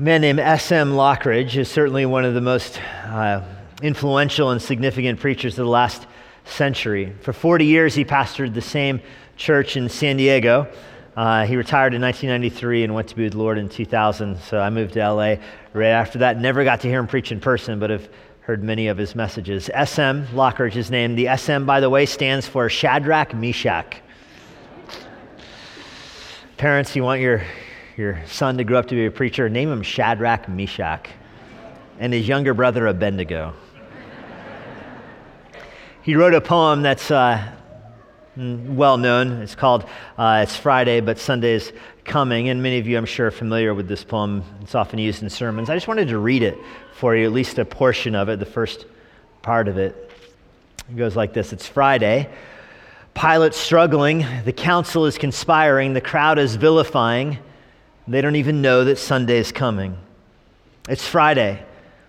man named S.M. Lockridge is certainly one of the most uh, influential and significant preachers of the last century. For 40 years, he pastored the same church in San Diego. Uh, he retired in 1993 and went to be with the Lord in 2000. So I moved to LA right after that. Never got to hear him preach in person, but have heard many of his messages. S.M. Lockridge is named. The S.M., by the way, stands for Shadrach Meshach. Parents, you want your your son to grow up to be a preacher, name him Shadrach Meshach and his younger brother Abednego. he wrote a poem that's uh, mm, well known. It's called uh, It's Friday, but Sunday's Coming. And many of you, I'm sure, are familiar with this poem. It's often used in sermons. I just wanted to read it for you, at least a portion of it, the first part of it. It goes like this It's Friday. Pilate's struggling. The council is conspiring. The crowd is vilifying. They don't even know that Sunday is coming. It's Friday.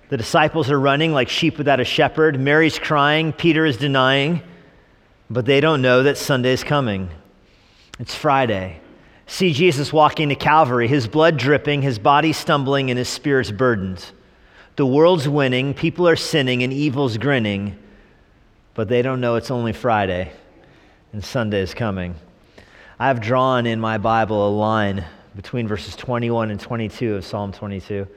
The disciples are running like sheep without a shepherd. Mary's crying. Peter is denying. But they don't know that Sunday is coming. It's Friday. See Jesus walking to Calvary, his blood dripping, his body stumbling, and his spirit's burdened. The world's winning, people are sinning, and evil's grinning. But they don't know it's only Friday and Sunday is coming. I've drawn in my Bible a line between verses 21 and 22 of Psalm 22.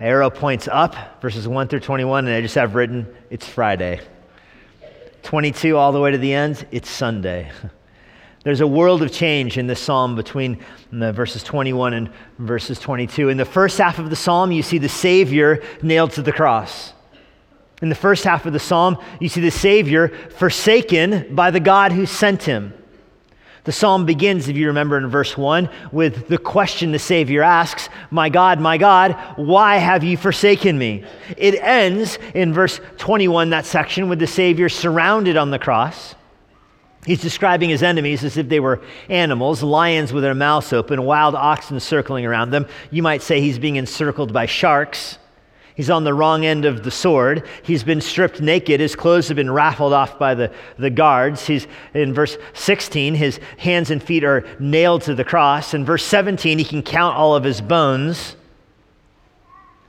Arrow points up, verses 1 through 21, and I just have written, it's Friday. 22 all the way to the end, it's Sunday. There's a world of change in this psalm between the verses 21 and verses 22. In the first half of the psalm, you see the Savior nailed to the cross. In the first half of the psalm, you see the Savior forsaken by the God who sent him. The psalm begins, if you remember in verse 1, with the question the Savior asks My God, my God, why have you forsaken me? It ends in verse 21, that section, with the Savior surrounded on the cross. He's describing his enemies as if they were animals, lions with their mouths open, wild oxen circling around them. You might say he's being encircled by sharks. He's on the wrong end of the sword. He's been stripped naked. His clothes have been raffled off by the, the guards. He's in verse 16, his hands and feet are nailed to the cross. In verse 17, he can count all of his bones.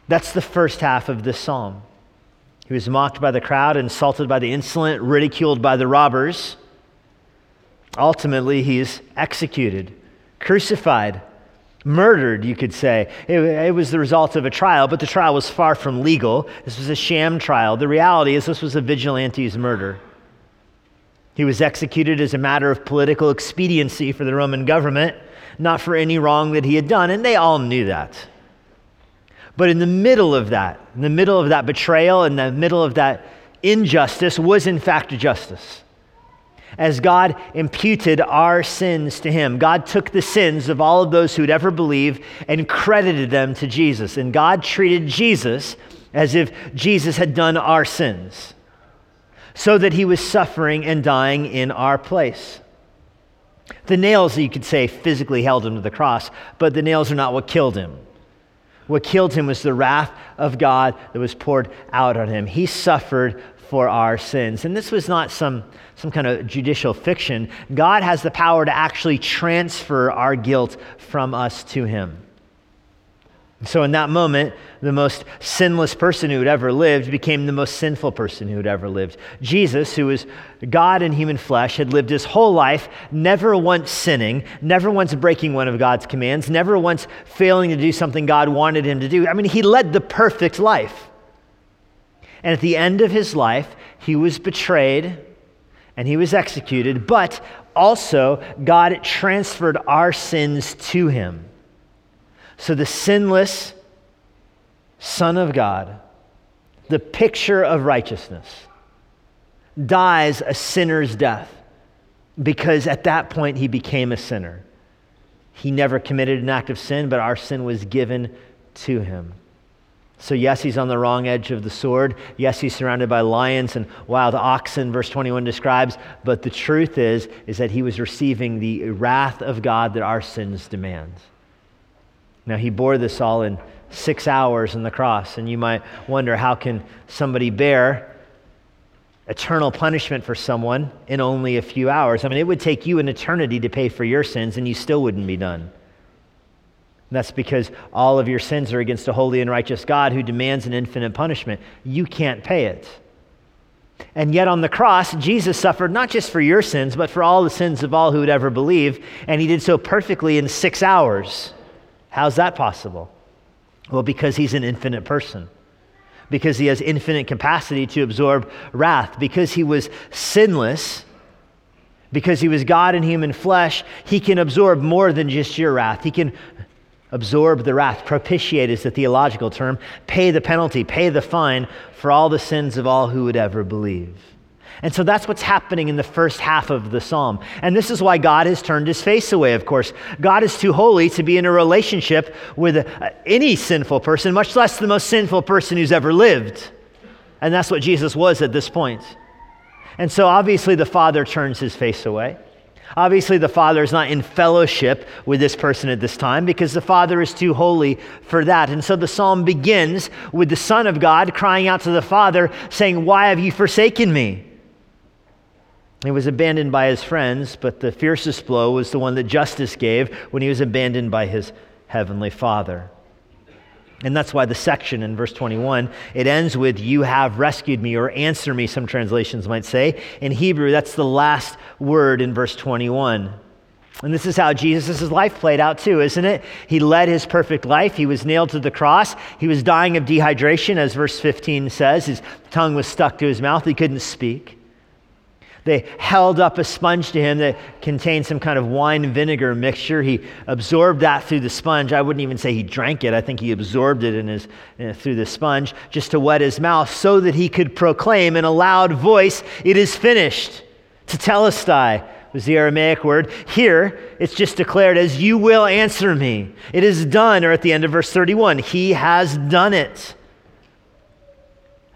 That's the first half of this psalm. He was mocked by the crowd, insulted by the insolent, ridiculed by the robbers. Ultimately, he's executed, crucified, murdered, you could say. It, it, was the result of a trial, but the trial was far from legal. This was a sham trial. The reality is, this was a vigilante's murder. He was executed as a matter of political expediency for the Roman government, not for any wrong that he had done, and they all knew that. But in the middle of that, in the middle of that betrayal, in the middle of that injustice, was in fact justice as God imputed our sins to him. God took the sins of all of those who'd ever believe and credited them to Jesus. And God treated Jesus as if Jesus had done our sins, so that he was suffering and dying in our place. The nails, you could say, physically held him to the cross, but the nails are not what killed him. What killed him was the wrath of God that was poured out on him. He suffered for our sins. And this was not some, some kind of judicial fiction. God has the power to actually transfer our guilt from us to Him. So, in that moment, the most sinless person who had ever lived became the most sinful person who had ever lived. Jesus, who was God in human flesh, had lived his whole life never once sinning, never once breaking one of God's commands, never once failing to do something God wanted him to do. I mean, he led the perfect life. And at the end of his life, he was betrayed and he was executed, but also God transferred our sins to him. So the sinless Son of God, the picture of righteousness, dies a sinner's death because at that point he became a sinner. He never committed an act of sin, but our sin was given to him. So, yes, he's on the wrong edge of the sword. Yes, he's surrounded by lions and wild oxen, verse 21 describes. But the truth is, is that he was receiving the wrath of God that our sins demand. Now, he bore this all in six hours on the cross. And you might wonder how can somebody bear eternal punishment for someone in only a few hours? I mean, it would take you an eternity to pay for your sins, and you still wouldn't be done. And that's because all of your sins are against a holy and righteous God who demands an infinite punishment. You can't pay it. And yet on the cross, Jesus suffered not just for your sins, but for all the sins of all who would ever believe. And he did so perfectly in six hours. How's that possible? Well, because he's an infinite person, because he has infinite capacity to absorb wrath, because he was sinless. Because he was God in human flesh, he can absorb more than just your wrath. He can absorb the wrath. Propitiate is the theological term. Pay the penalty, pay the fine for all the sins of all who would ever believe. And so that's what's happening in the first half of the psalm. And this is why God has turned his face away, of course. God is too holy to be in a relationship with uh, any sinful person, much less the most sinful person who's ever lived. And that's what Jesus was at this point. And so obviously the Father turns his face away. Obviously, the Father is not in fellowship with this person at this time because the Father is too holy for that. And so the psalm begins with the Son of God crying out to the Father, saying, Why have you forsaken me? He was abandoned by his friends, but the fiercest blow was the one that justice gave when he was abandoned by his heavenly Father. And that's why the section in verse 21, it ends with, You have rescued me, or answer me, some translations might say. In Hebrew, that's the last word in verse 21. And this is how Jesus' life played out too, isn't it? He led his perfect life. He was nailed to the cross. He was dying of dehydration, as verse 15 says. His tongue was stuck to his mouth. He couldn't speak. They held up a sponge to him that contained some kind of wine vinegar mixture. He absorbed that through the sponge. I wouldn't even say he drank it. I think he absorbed it in his, uh, through the sponge just to wet his mouth so that he could proclaim in a loud voice, It is finished. Tetelestai was the Aramaic word. Here, it's just declared as, You will answer me. It is done. Or at the end of verse 31, He has done it.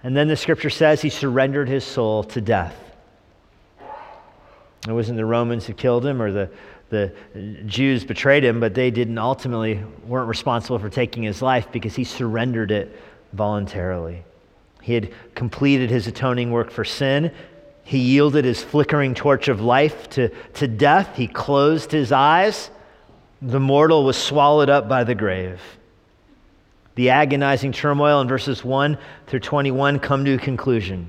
And then the scripture says he surrendered his soul to death. It wasn't the Romans who killed him or the, the Jews betrayed him, but they didn't ultimately weren't responsible for taking his life because he surrendered it voluntarily. He had completed his atoning work for sin. He yielded his flickering torch of life to, to death. He closed his eyes. The mortal was swallowed up by the grave. The agonizing turmoil in verses 1 through 21 come to a conclusion.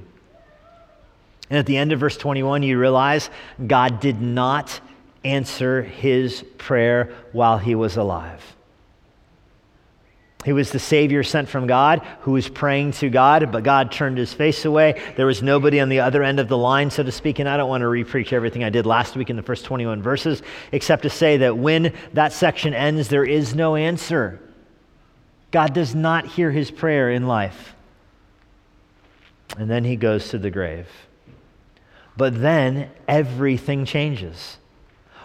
And at the end of verse 21, you realize God did not answer his prayer while he was alive. He was the Savior sent from God who was praying to God, but God turned his face away. There was nobody on the other end of the line, so to speak. And I don't want to repreach everything I did last week in the first 21 verses, except to say that when that section ends, there is no answer. God does not hear his prayer in life. And then he goes to the grave. But then everything changes.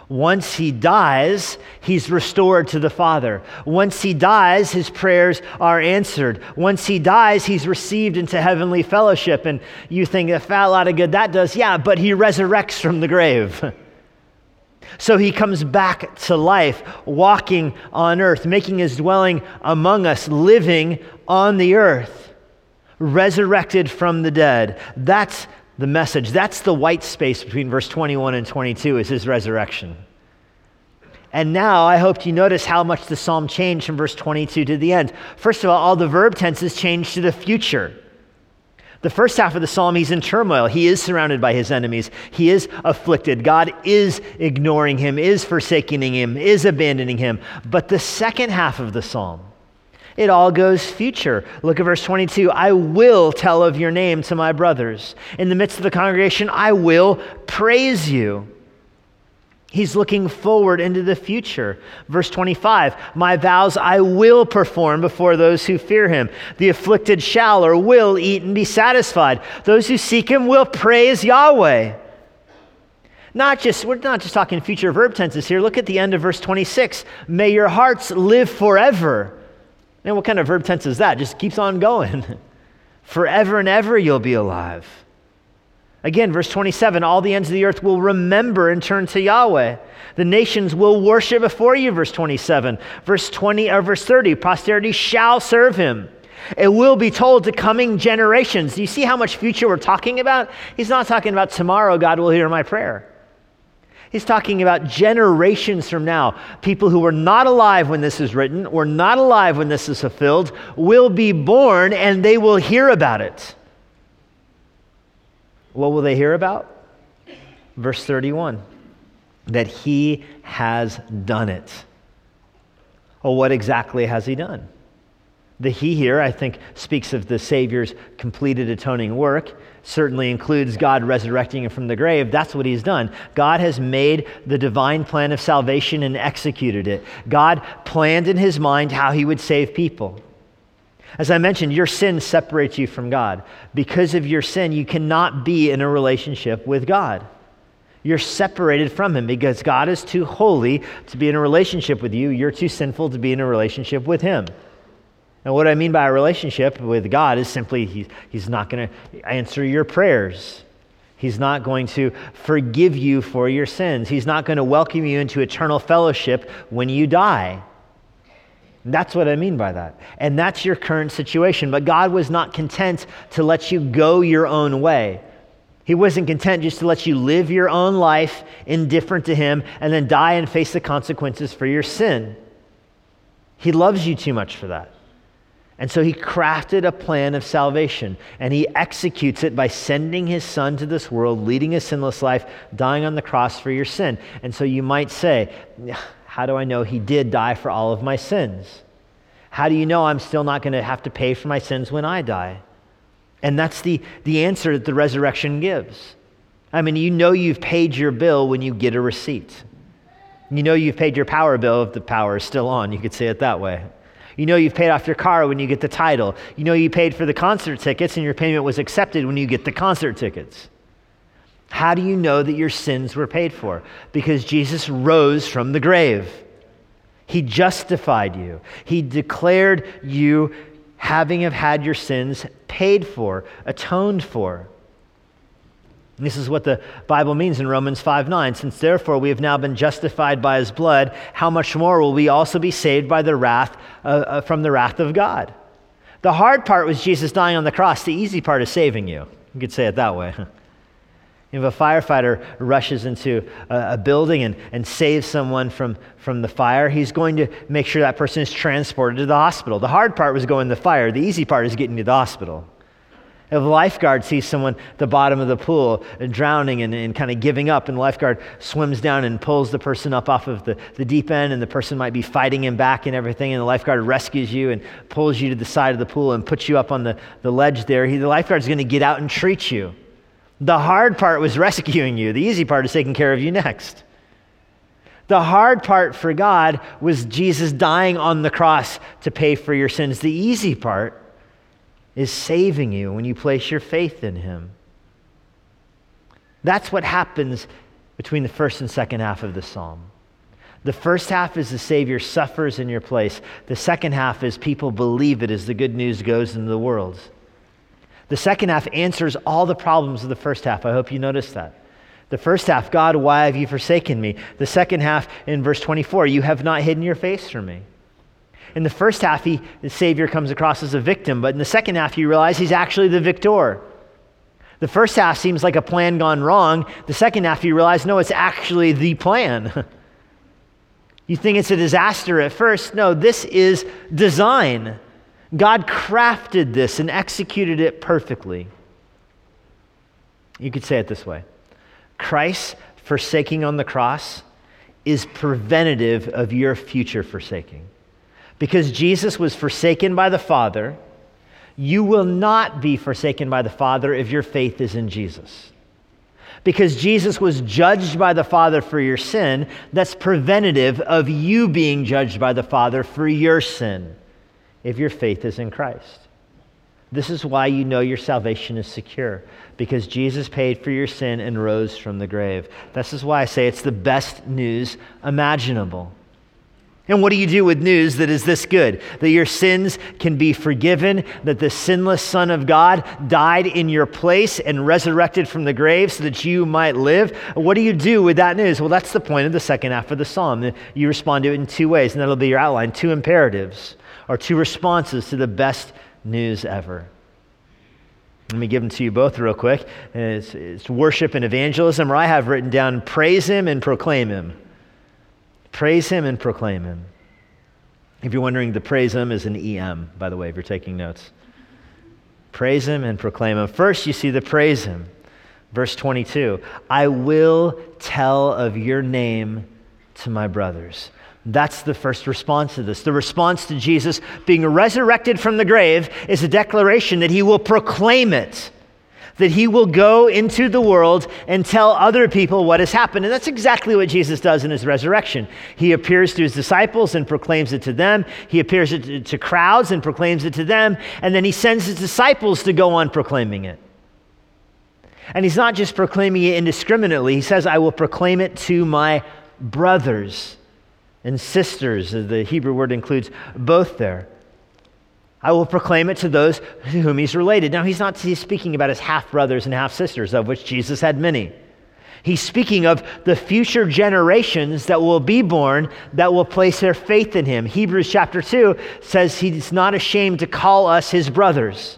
Once he dies, he's restored to the Father. Once he dies, his prayers are answered. Once he dies, he's received into heavenly fellowship. And you think, a fat lot of good that does. Yeah, but he resurrects from the grave. So he comes back to life, walking on earth, making his dwelling among us, living on the earth, resurrected from the dead. That's the message. That's the white space between verse 21 and 22 is his resurrection. And now I hope you notice how much the psalm changed from verse 22 to the end. First of all, all the verb tenses changed to the future. The first half of the psalm, he's in turmoil. He is surrounded by his enemies. He is afflicted. God is ignoring him, is forsaking him, is abandoning him. But the second half of the psalm, it all goes future. Look at verse 22. I will tell of your name to my brothers. In the midst of the congregation, I will praise you. He's looking forward into the future. Verse 25, my vows I will perform before those who fear him. The afflicted shall or will eat and be satisfied. Those who seek him will praise Yahweh. Not just, we're not just talking future verb tenses here. Look at the end of verse 26. May your hearts live forever. And what kind of verb tense is that? Just keeps on going. Forever and ever you'll be alive. Again, verse 27 all the ends of the earth will remember and turn to Yahweh. The nations will worship before you, verse 27. Verse 20 or verse 30, posterity shall serve him. It will be told to coming generations. Do you see how much future we're talking about? He's not talking about tomorrow, God will hear my prayer. He's talking about generations from now. People who were not alive when this is written or not alive when this is fulfilled will be born and they will hear about it. What will they hear about? Verse 31 that he has done it. Well, what exactly has he done? The he here, I think, speaks of the Savior's completed atoning work, certainly includes God resurrecting him from the grave. That's what he's done. God has made the divine plan of salvation and executed it. God planned in his mind how he would save people. As I mentioned, your sin separates you from God. Because of your sin, you cannot be in a relationship with God. You're separated from Him because God is too holy to be in a relationship with you. You're too sinful to be in a relationship with Him. And what I mean by a relationship with God is simply he, He's not going to answer your prayers. He's not going to forgive you for your sins. He's not going to welcome you into eternal fellowship when you die. That's what I mean by that. And that's your current situation. But God was not content to let you go your own way. He wasn't content just to let you live your own life indifferent to Him and then die and face the consequences for your sin. He loves you too much for that. And so he crafted a plan of salvation, and he executes it by sending his son to this world, leading a sinless life, dying on the cross for your sin. And so you might say, How do I know he did die for all of my sins? How do you know I'm still not going to have to pay for my sins when I die? And that's the, the answer that the resurrection gives. I mean, you know you've paid your bill when you get a receipt. You know you've paid your power bill if the power is still on. You could say it that way. You know you've paid off your car when you get the title. You know you paid for the concert tickets and your payment was accepted when you get the concert tickets. How do you know that your sins were paid for? Because Jesus rose from the grave. He justified you. He declared you having have had your sins paid for, atoned for. This is what the Bible means in Romans 5 9. Since therefore we have now been justified by his blood, how much more will we also be saved by the wrath uh, uh, from the wrath of God? The hard part was Jesus dying on the cross. The easy part is saving you. You could say it that way. If a firefighter rushes into a, a, building and, and saves someone from, from the fire, he's going to make sure that person is transported to the hospital. The hard part was going to the fire, the easy part is getting to the hospital. If a lifeguard sees someone at the bottom of the pool drowning and, and kind of giving up, and the lifeguard swims down and pulls the person up off of the, the deep end, and the person might be fighting him back and everything, and the lifeguard rescues you and pulls you to the side of the pool and puts you up on the, the ledge there, he, the lifeguard's going to get out and treat you. The hard part was rescuing you, the easy part is taking care of you next. The hard part for God was Jesus dying on the cross to pay for your sins. The easy part is saving you when you place your faith in Him. That's what happens between the first and second half of the psalm. The first half is the Savior suffers in your place. The second half is people believe it as the good news goes into the world. The second half answers all the problems of the first half. I hope you noticed that. The first half, God, why have you forsaken me? The second half, in verse 24, you have not hidden your face from me. In the first half, he, the Savior comes across as a victim, but in the second half, you realize he's actually the victor. The first half seems like a plan gone wrong. The second half, you realize, no, it's actually the plan. you think it's a disaster at first. No, this is design. God crafted this and executed it perfectly. You could say it this way Christ forsaking on the cross is preventative of your future forsaking. Because Jesus was forsaken by the Father, you will not be forsaken by the Father if your faith is in Jesus. Because Jesus was judged by the Father for your sin, that's preventative of you being judged by the Father for your sin if your faith is in Christ. This is why you know your salvation is secure, because Jesus paid for your sin and rose from the grave. This is why I say it's the best news imaginable. And what do you do with news that is this good? That your sins can be forgiven, that the sinless Son of God died in your place and resurrected from the grave so that you might live. What do you do with that news? Well, that's the point of the second half of the psalm. You respond to it in two ways, and that'll be your outline two imperatives or two responses to the best news ever. Let me give them to you both real quick. It's, it's worship and evangelism, or I have written down praise him and proclaim him. Praise him and proclaim him. If you're wondering, the praise him is an EM, by the way, if you're taking notes. Praise him and proclaim him. First, you see the praise him. Verse 22 I will tell of your name to my brothers. That's the first response to this. The response to Jesus being resurrected from the grave is a declaration that he will proclaim it, that he will go into the world and tell other people what has happened. And that's exactly what Jesus does in his resurrection. He appears to his disciples and proclaims it to them, he appears to crowds and proclaims it to them, and then he sends his disciples to go on proclaiming it. And he's not just proclaiming it indiscriminately, he says, I will proclaim it to my brothers and sisters. The Hebrew word includes both there. I will proclaim it to those to whom he's related. Now, he's not he's speaking about his half brothers and half sisters, of which Jesus had many. He's speaking of the future generations that will be born that will place their faith in him. Hebrews chapter 2 says he's not ashamed to call us his brothers.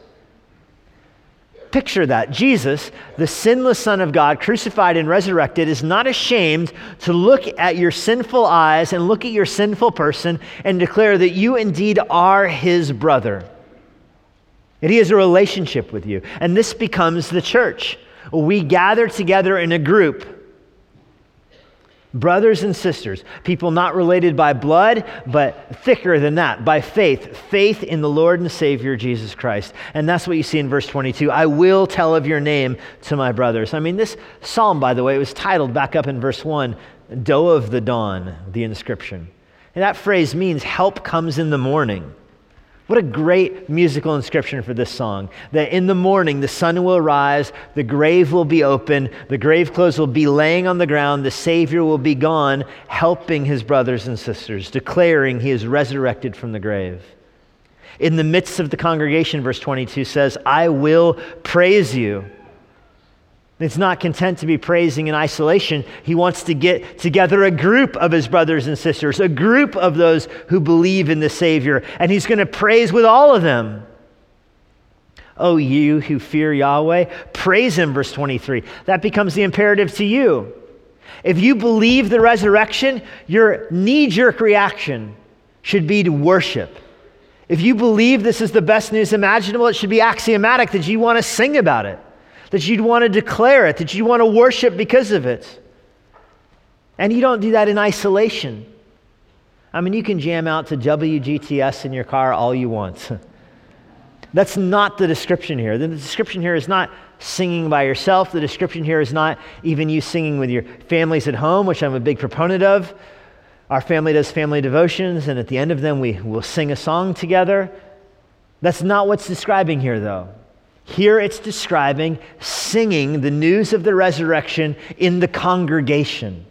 Picture that. Jesus, the sinless Son of God, crucified and resurrected, is not ashamed to look at your sinful eyes and look at your sinful person and declare that you indeed are his brother. That he has a relationship with you. And this becomes the church. We gather together in a group Brothers and sisters, people not related by blood, but thicker than that, by faith, faith in the Lord and Savior Jesus Christ. And that's what you see in verse 22. I will tell of your name to my brothers. I mean, this psalm, by the way, was titled back up in verse 1, Doe of the Dawn, the inscription. And that phrase means help comes in the morning. What a great musical inscription for this song. That in the morning the sun will rise, the grave will be open, the grave clothes will be laying on the ground, the Savior will be gone, helping his brothers and sisters, declaring he is resurrected from the grave. In the midst of the congregation, verse 22 says, I will praise you. It's not content to be praising in isolation. He wants to get together a group of his brothers and sisters, a group of those who believe in the Savior, and he's going to praise with all of them. Oh, you who fear Yahweh, praise him, verse 23. That becomes the imperative to you. If you believe the resurrection, your knee jerk reaction should be to worship. If you believe this is the best news imaginable, it should be axiomatic that you want to sing about it that you'd want to declare it, that you want to worship because of it. And you don't do that in isolation. I mean, you can jam out to WGTS in your car all you want. That's not the description here. The description here is not singing by yourself. The description here is not even you singing with your families at home, which I'm a big proponent of. Our family does family devotions, and at the end of them, we will sing a song together. That's not what's describing here, though. Here it's describing singing the news of the resurrection in the congregation.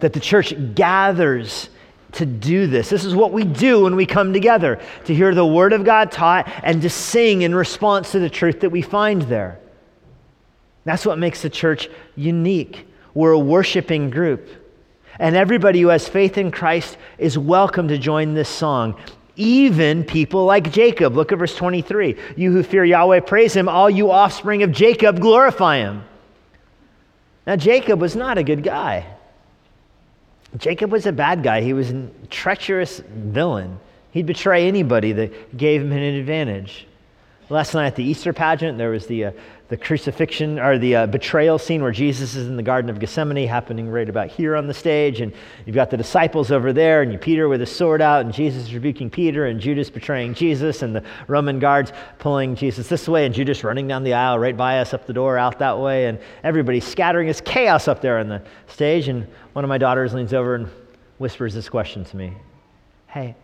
That the church gathers to do this. This is what we do when we come together to hear the Word of God taught and to sing in response to the truth that we find there. That's what makes the church unique. We're a worshiping group. And everybody who has faith in Christ is welcome to join this song even people like Jacob. Look at verse 23. You who fear Yahweh, praise him. All you offspring of Jacob, glorify him. Now, Jacob was not a good guy. Jacob was a bad guy. He was a treacherous villain. He'd betray anybody that gave him an advantage. Last night at the Easter pageant, there was the, uh, the crucifixion or the uh, betrayal scene where Jesus is in the Garden of Gethsemane, happening right about here on the stage. And you've got the disciples over there, and you Peter with his sword out, and Jesus rebuking Peter, and Judas betraying Jesus, and the Roman guards pulling Jesus this way, and Judas running down the aisle right by us, up the door, out that way, and everybody scattering. It's chaos up there on the stage. And one of my daughters leans over and whispers this question to me Hey,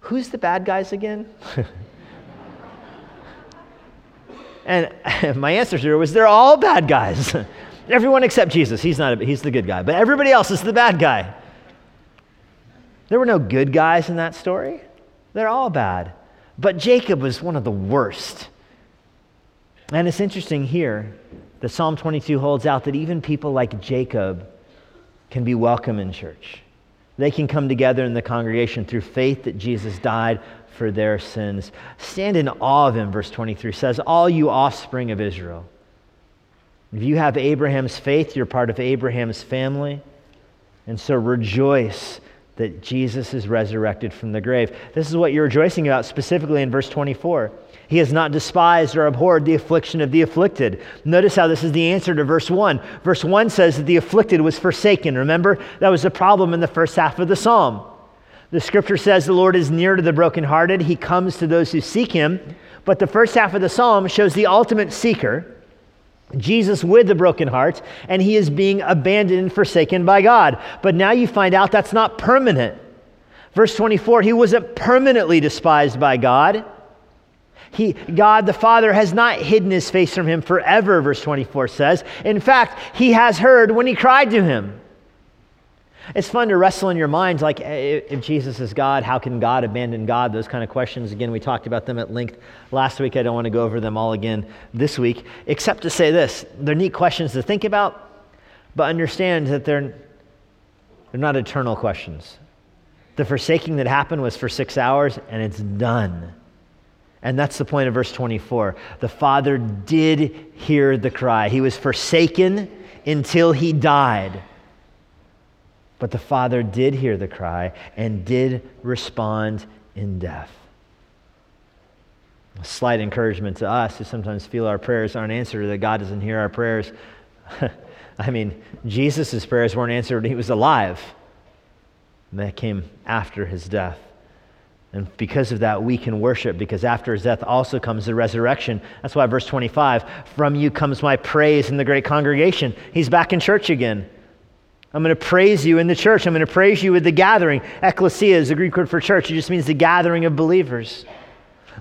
who's the bad guys again? And my answer to her was, they're all bad guys. Everyone except Jesus. He's not a, he's the good guy. But everybody else is the bad guy. There were no good guys in that story. They're all bad. But Jacob was one of the worst. And it's interesting here that Psalm 22 holds out that even people like Jacob can be welcome in church. They can come together in the congregation through faith that Jesus died for their sins. Stand in awe of him, verse 23 says, All you offspring of Israel. If you have Abraham's faith, you're part of Abraham's family. And so rejoice that Jesus is resurrected from the grave. This is what you're rejoicing about specifically in verse 24. He has not despised or abhorred the affliction of the afflicted. Notice how this is the answer to verse 1. Verse 1 says that the afflicted was forsaken. Remember, that was the problem in the first half of the psalm. The scripture says the Lord is near to the brokenhearted, He comes to those who seek Him. But the first half of the psalm shows the ultimate seeker, Jesus with the broken heart, and he is being abandoned and forsaken by God. But now you find out that's not permanent. Verse 24, he wasn't permanently despised by God. He, God the Father has not hidden his face from him forever, verse 24 says. In fact, he has heard when he cried to him. It's fun to wrestle in your minds like, if Jesus is God, how can God abandon God? Those kind of questions. Again, we talked about them at length last week. I don't want to go over them all again this week, except to say this they're neat questions to think about, but understand that they're, they're not eternal questions. The forsaking that happened was for six hours, and it's done. And that's the point of verse 24. The Father did hear the cry, he was forsaken until he died. But the Father did hear the cry and did respond in death. A slight encouragement to us who sometimes feel our prayers aren't answered or that God doesn't hear our prayers. I mean, Jesus' prayers weren't answered when he was alive. and That came after his death. And because of that, we can worship because after his death also comes the resurrection. That's why verse 25 from you comes my praise in the great congregation. He's back in church again. I'm going to praise you in the church. I'm going to praise you with the gathering. Ecclesia is the Greek word for church, it just means the gathering of believers.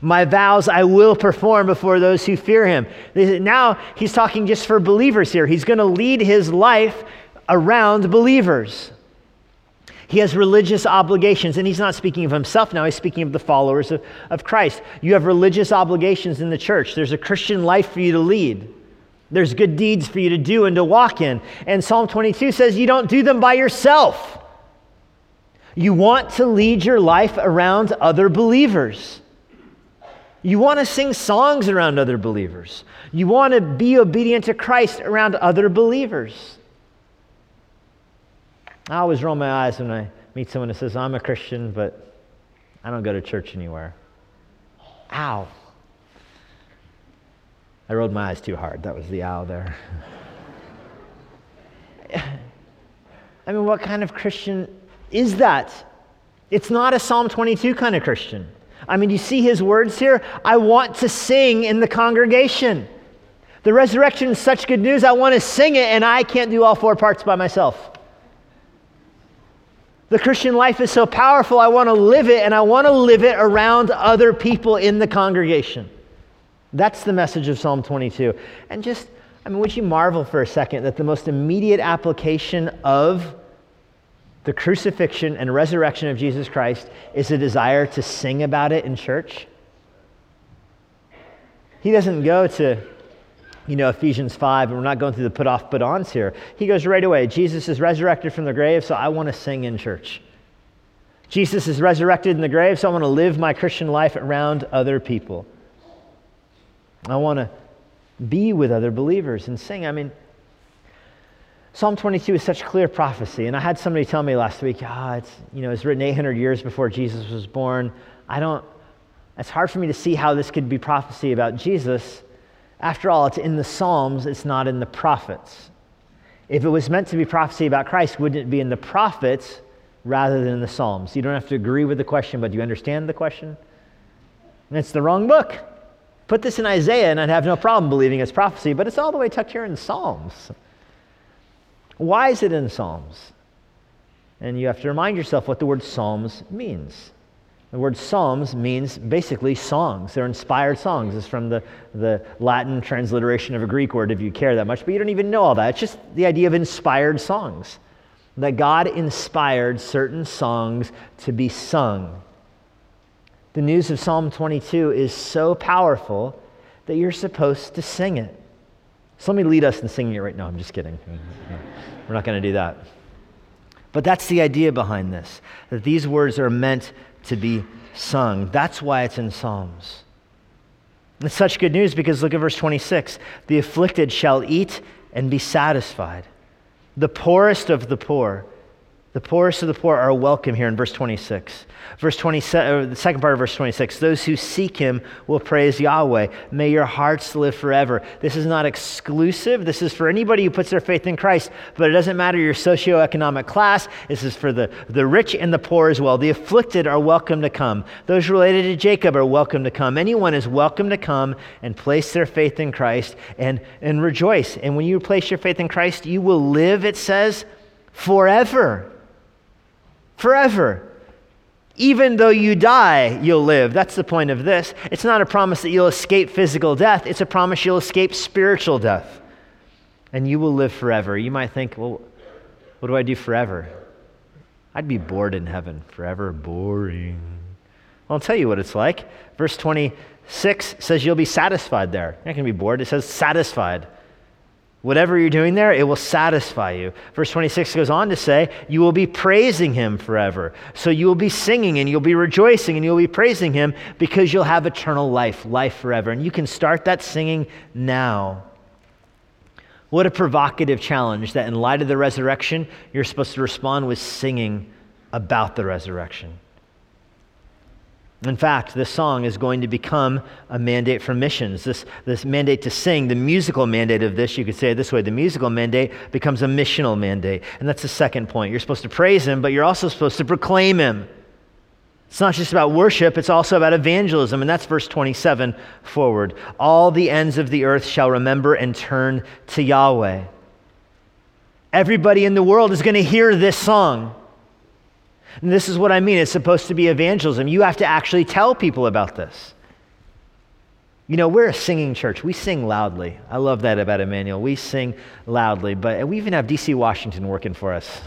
My vows I will perform before those who fear him. Now he's talking just for believers here. He's going to lead his life around believers. He has religious obligations, and he's not speaking of himself now, he's speaking of the followers of, of Christ. You have religious obligations in the church, there's a Christian life for you to lead. There's good deeds for you to do and to walk in. And Psalm 22 says you don't do them by yourself. You want to lead your life around other believers. You want to sing songs around other believers. You want to be obedient to Christ around other believers. I always roll my eyes when I meet someone that says, I'm a Christian, but I don't go to church anywhere. Ow. I rolled my eyes too hard. That was the owl there. I mean, what kind of Christian is that? It's not a Psalm 22 kind of Christian. I mean, you see his words here? I want to sing in the congregation. The resurrection is such good news, I want to sing it, and I can't do all four parts by myself. The Christian life is so powerful, I want to live it, and I want to live it around other people in the congregation. That's the message of Psalm 22. And just, I mean, would you marvel for a second that the most immediate application of the crucifixion and resurrection of Jesus Christ is a desire to sing about it in church? He doesn't go to, you know, Ephesians 5, and we're not going through the put off, put ons here. He goes right away. Jesus is resurrected from the grave, so I want to sing in church. Jesus is resurrected in the grave, so I want to live my Christian life around other people. I want to be with other believers and sing. I mean, Psalm 22 is such clear prophecy. And I had somebody tell me last week, ah, it's, you know, it's written 800 years before Jesus was born. I don't, it's hard for me to see how this could be prophecy about Jesus. After all, it's in the Psalms, it's not in the prophets. If it was meant to be prophecy about Christ, wouldn't it be in the prophets rather than in the Psalms? You don't have to agree with the question, but do you understand the question? And it's the wrong book. Put this in Isaiah, and I'd have no problem believing it's prophecy, but it's all the way tucked here in Psalms. Why is it in Psalms? And you have to remind yourself what the word Psalms means. The word Psalms means basically songs. They're inspired songs. It's from the, the Latin transliteration of a Greek word if you care that much, but you don't even know all that. It's just the idea of inspired songs. That God inspired certain songs to be sung. The news of Psalm 22 is so powerful that you're supposed to sing it. So let me lead us in singing it right now. I'm just kidding. We're not going to do that. But that's the idea behind this that these words are meant to be sung. That's why it's in Psalms. It's such good news because look at verse 26. The afflicted shall eat and be satisfied. The poorest of the poor the poorest of the poor are welcome here in verse 26. Verse 27, uh, the second part of verse 26 those who seek him will praise Yahweh. May your hearts live forever. This is not exclusive. This is for anybody who puts their faith in Christ, but it doesn't matter your socioeconomic class. This is for the, the rich and the poor as well. The afflicted are welcome to come. Those related to Jacob are welcome to come. Anyone is welcome to come and place their faith in Christ and, and rejoice. And when you place your faith in Christ, you will live, it says, forever forever. Even though you die, you'll live. That's the point of this. It's not a promise that you'll escape physical death, it's a promise you'll escape spiritual death. And you will live forever. You might think, well, what do I do forever? I'd be bored in heaven. Forever boring. I'll tell you what it's like. Verse 26 says you'll be satisfied there. You're not going to be bored. It says satisfied. Whatever you're doing there, it will satisfy you. Verse 26 goes on to say, You will be praising him forever. So you will be singing and you'll be rejoicing and you'll be praising him because you'll have eternal life, life forever. And you can start that singing now. What a provocative challenge that in light of the resurrection, you're supposed to respond with singing about the resurrection. In fact, this song is going to become a mandate for missions. This, this mandate to sing, the musical mandate of this, you could say it this way the musical mandate becomes a missional mandate. And that's the second point. You're supposed to praise Him, but you're also supposed to proclaim Him. It's not just about worship, it's also about evangelism. And that's verse 27 forward. All the ends of the earth shall remember and turn to Yahweh. Everybody in the world is going to hear this song. And this is what I mean. It's supposed to be evangelism. You have to actually tell people about this. You know, we're a singing church. We sing loudly. I love that about Emmanuel. We sing loudly, but we even have DC Washington working for us.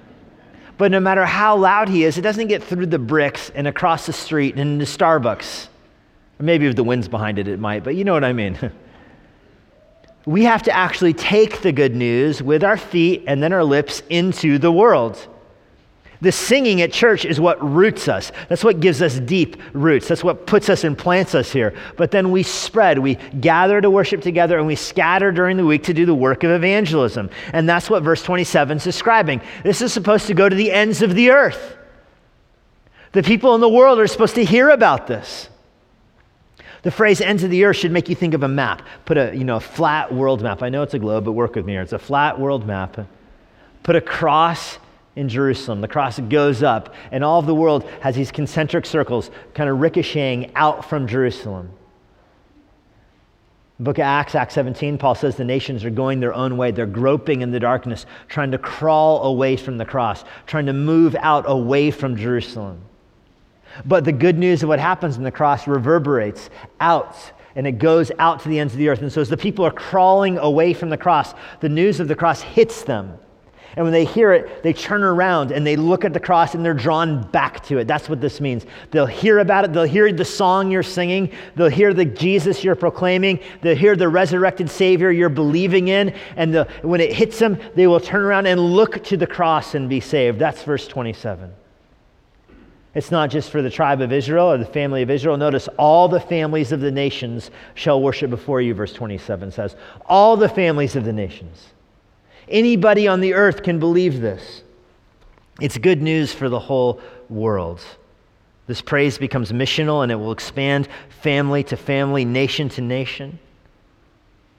but no matter how loud he is, it doesn't get through the bricks and across the street and into Starbucks. Maybe if the wind's behind it, it might, but you know what I mean. we have to actually take the good news with our feet and then our lips into the world. The singing at church is what roots us. That's what gives us deep roots. That's what puts us and plants us here. But then we spread. We gather to worship together and we scatter during the week to do the work of evangelism. And that's what verse 27 is describing. This is supposed to go to the ends of the earth. The people in the world are supposed to hear about this. The phrase ends of the earth should make you think of a map. Put a, you know, a flat world map. I know it's a globe, but work with me here. It's a flat world map. Put a cross in Jerusalem. The cross goes up, and all of the world has these concentric circles kind of ricocheting out from Jerusalem. book of Acts, Acts 17, Paul says the nations are going their own way. They're groping in the darkness, trying to crawl away from the cross, trying to move out away from Jerusalem. But the good news of what happens in the cross reverberates out and it goes out to the ends of the earth. And so as the people are crawling away from the cross, the news of the cross hits them. And when they hear it, they turn around and they look at the cross and they're drawn back to it. That's what this means. They'll hear about it. They'll hear the song you're singing. They'll hear the Jesus you're proclaiming. They'll hear the resurrected Savior you're believing in. And the, when it hits them, they will turn around and look to the cross and be saved. That's verse 27. It's not just for the tribe of Israel or the family of Israel. Notice, all the families of the nations shall worship before you, verse 27 says. All the families of the nations. Anybody on the earth can believe this. It's good news for the whole world. This praise becomes missional and it will expand family to family, nation to nation.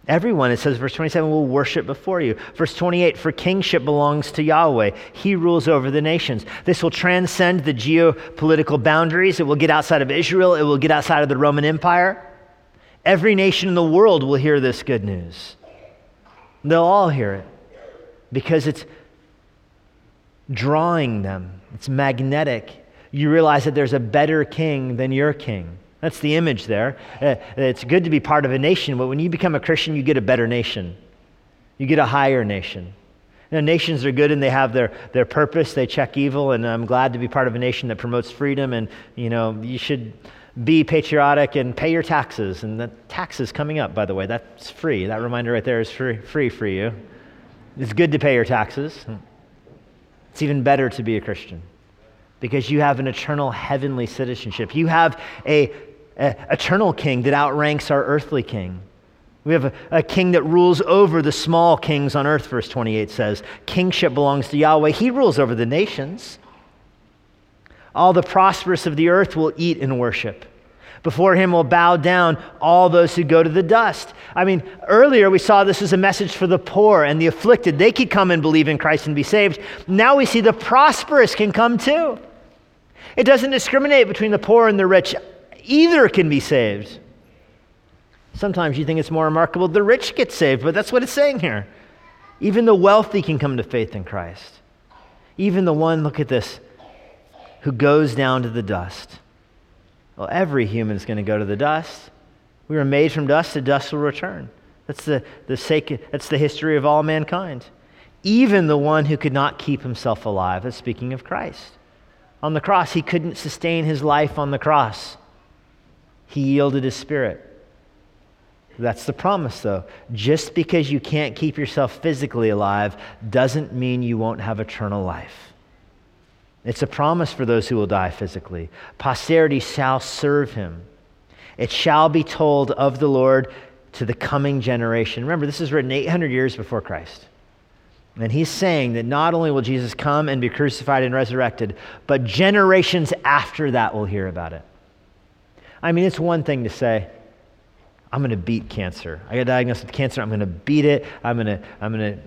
Everyone, it says, verse 27, will worship before you. Verse 28, for kingship belongs to Yahweh. He rules over the nations. This will transcend the geopolitical boundaries. It will get outside of Israel. It will get outside of the Roman Empire. Every nation in the world will hear this good news. They'll all hear it because it's drawing them, it's magnetic. You realize that there's a better king than your king. That's the image there. Uh, it's good to be part of a nation, but when you become a Christian, you get a better nation. You get a higher nation. Nations are good and they have their, their purpose. They check evil, and I'm glad to be part of a nation that promotes freedom. And, you know, you should be patriotic and pay your taxes. And the taxes coming up, by the way, that's free. That reminder right there is free, free for you. It's good to pay your taxes. Hmm. It's even better to be a Christian because you have an eternal heavenly citizenship. You have a, a eternal king that outranks our earthly king. We have a, a, king that rules over the small kings on earth, verse 28 says. Kingship belongs to Yahweh. He rules over the nations. All the prosperous of the earth will eat and worship. Before him will bow down all those who go to the dust. I mean, earlier we saw this as a message for the poor and the afflicted. They could come and believe in Christ and be saved. Now we see the prosperous can come too. It doesn't discriminate between the poor and the rich, either can be saved. Sometimes you think it's more remarkable the rich get saved, but that's what it's saying here. Even the wealthy can come to faith in Christ. Even the one, look at this, who goes down to the dust. Well, every human is going to go to the dust. We were made from dust, the dust will return. That's the, the sake, that's the history of all mankind. Even the one who could not keep himself alive, that's speaking of Christ. On the cross, he couldn't sustain his life on the cross. He yielded his spirit. That's the promise, though. Just because you can't keep yourself physically alive doesn't mean you won't have eternal life. It's a promise for those who will die physically. Posterity shall serve him. It shall be told of the Lord to the coming generation. Remember, this is written 800 years before Christ. And he's saying that not only will Jesus come and be crucified and resurrected, but generations after that will hear about it. I mean, it's one thing to say, I'm going to beat cancer. I got diagnosed with cancer. I'm going to beat it. I'm going to, I'm going to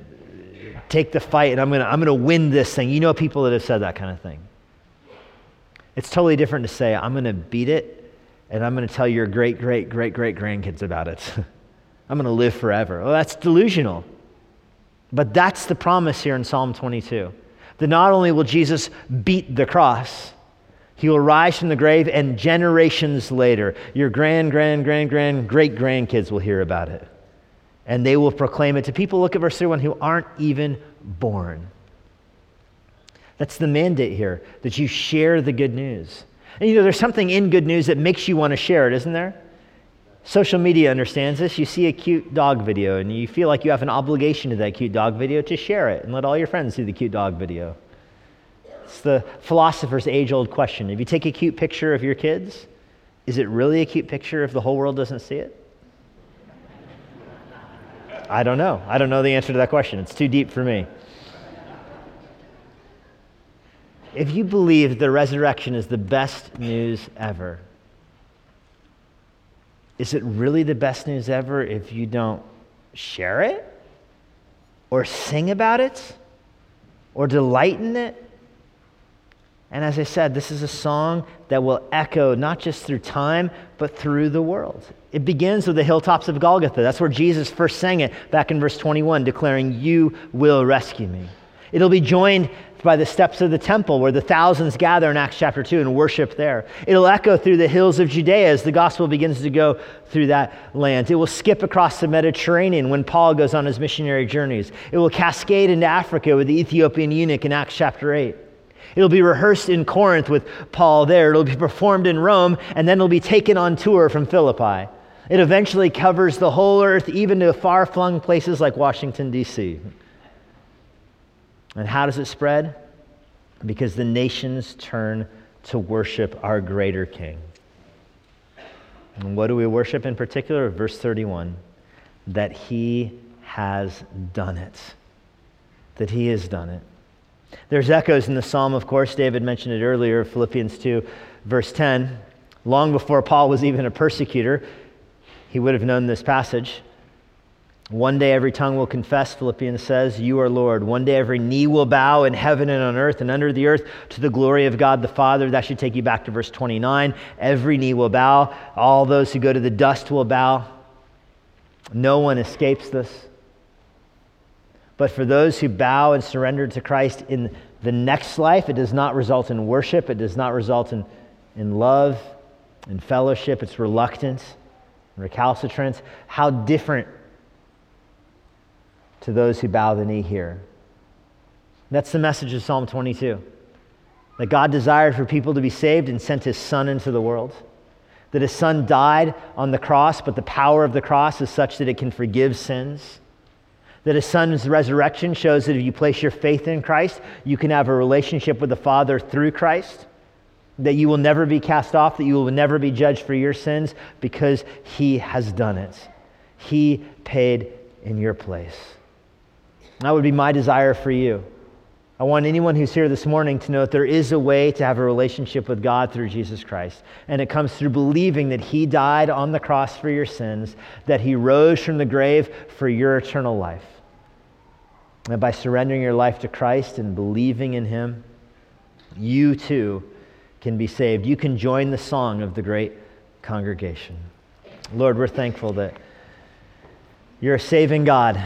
take the fight and I'm going to I'm going to win this thing. You know people that have said that kind of thing. It's totally different to say, I'm going to beat it and I'm going to tell your great, great, great, great grandkids about it. I'm going to live forever. Well, that's delusional. But that's the promise here in Psalm 22 that not only will Jesus beat the cross, he will rise from the grave, and generations later, your grand, grand, grand, grand, great grandkids will hear about it and they will proclaim it to people, look at verse 31, who aren't even born. That's the mandate here, that you share the good news. And you know, there's something in good news that makes you want to share it, isn't there? Social media understands this. You see a cute dog video, and you feel like you have an obligation to that cute dog video to share it and let all your friends see the cute dog video. It's the philosopher's age old question. If you take a cute picture of your kids, is it really a cute picture if the whole world doesn't see it? I don't know. I don't know the answer to that question. It's too deep for me. If you believe the resurrection is the best news ever, is it really the best news ever if you don't share it or sing about it or delight in it? And as I said, this is a song that will echo not just through time, but through the world. It begins with the hilltops of Golgotha. That's where Jesus first sang it back in verse 21, declaring, You will rescue me. It'll be joined by the steps of the temple where the thousands gather in Acts chapter 2 and worship there. It'll echo through the hills of Judea as the gospel begins to go through that land. It will skip across the Mediterranean when Paul goes on his missionary journeys. It will cascade into Africa with the Ethiopian eunuch in Acts chapter 8. It'll be rehearsed in Corinth with Paul there. It'll be performed in Rome, and then it'll be taken on tour from Philippi. It eventually covers the whole earth, even to far flung places like Washington, D.C. And how does it spread? Because the nations turn to worship our greater King. And what do we worship in particular? Verse 31 that he has done it. That he has done it. There's echoes in the psalm, of course. David mentioned it earlier, Philippians 2, verse 10. Long before Paul was even a persecutor, he would have known this passage. One day every tongue will confess, Philippians says, You are Lord. One day every knee will bow in heaven and on earth and under the earth to the glory of God the Father. That should take you back to verse 29. Every knee will bow. All those who go to the dust will bow. No one escapes this. But for those who bow and surrender to Christ in the next life, it does not result in worship, it does not result in, in love, in fellowship, it's reluctance, recalcitrance. How different to those who bow the knee here. That's the message of Psalm 22 that God desired for people to be saved and sent his Son into the world. That his Son died on the cross, but the power of the cross is such that it can forgive sins that his son's resurrection shows that if you place your faith in Christ, you can have a relationship with the Father through Christ. that you will never be cast off, that you will never be judged for your sins because He has done it. He paid in your place. That would be my desire for you. I want anyone who's here this morning to know that there is a way to have a relationship with God through Jesus Christ. And it comes through believing that He died on the cross for your sins, that He rose from the grave for your eternal life. And by surrendering your life to Christ and believing in Him, you too can be saved. You can join the song of the great congregation. Lord, we're thankful that you're a saving God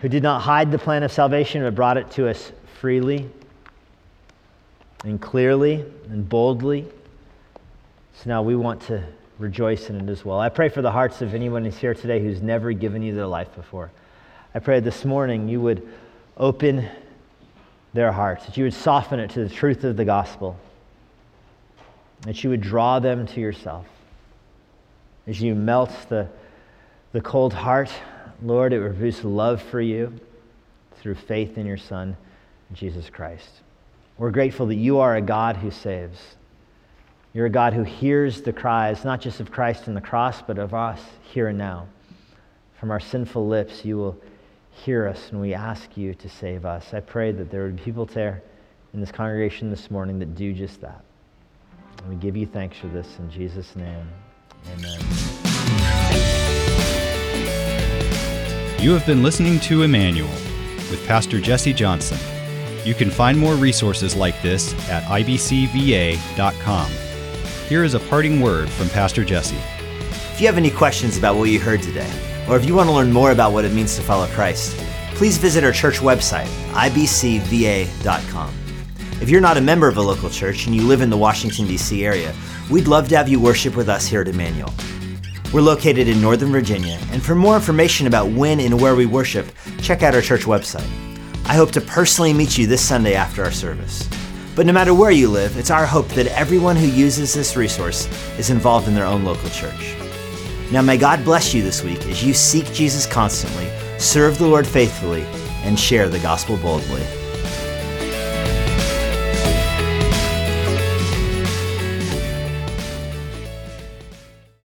who did not hide the plan of salvation but brought it to us freely and clearly and boldly. So now we want to rejoice in it as well. I pray for the hearts of anyone who's here today who's never given you their life before. I pray this morning you would open their hearts, that you would soften it to the truth of the gospel, that you would draw them to yourself. As you melt the, the cold heart, Lord, it would produce love for you through faith in your Son. Jesus Christ. We're grateful that you are a God who saves. You're a God who hears the cries, not just of Christ and the cross, but of us here and now. From our sinful lips, you will hear us, and we ask you to save us. I pray that there would be people there in this congregation this morning that do just that. And we give you thanks for this in Jesus' name. Amen. You have been listening to Immanuel with Pastor Jesse Johnson. You can find more resources like this at ibcva.com. Here is a parting word from Pastor Jesse. If you have any questions about what you heard today, or if you want to learn more about what it means to follow Christ, please visit our church website, ibcva.com. If you're not a member of a local church and you live in the Washington, D.C. area, we'd love to have you worship with us here at Immanuel. We're located in Northern Virginia, and for more information about when and where we worship, check out our church website. I hope to personally meet you this Sunday after our service. But no matter where you live, it's our hope that everyone who uses this resource is involved in their own local church. Now, may God bless you this week as you seek Jesus constantly, serve the Lord faithfully, and share the gospel boldly.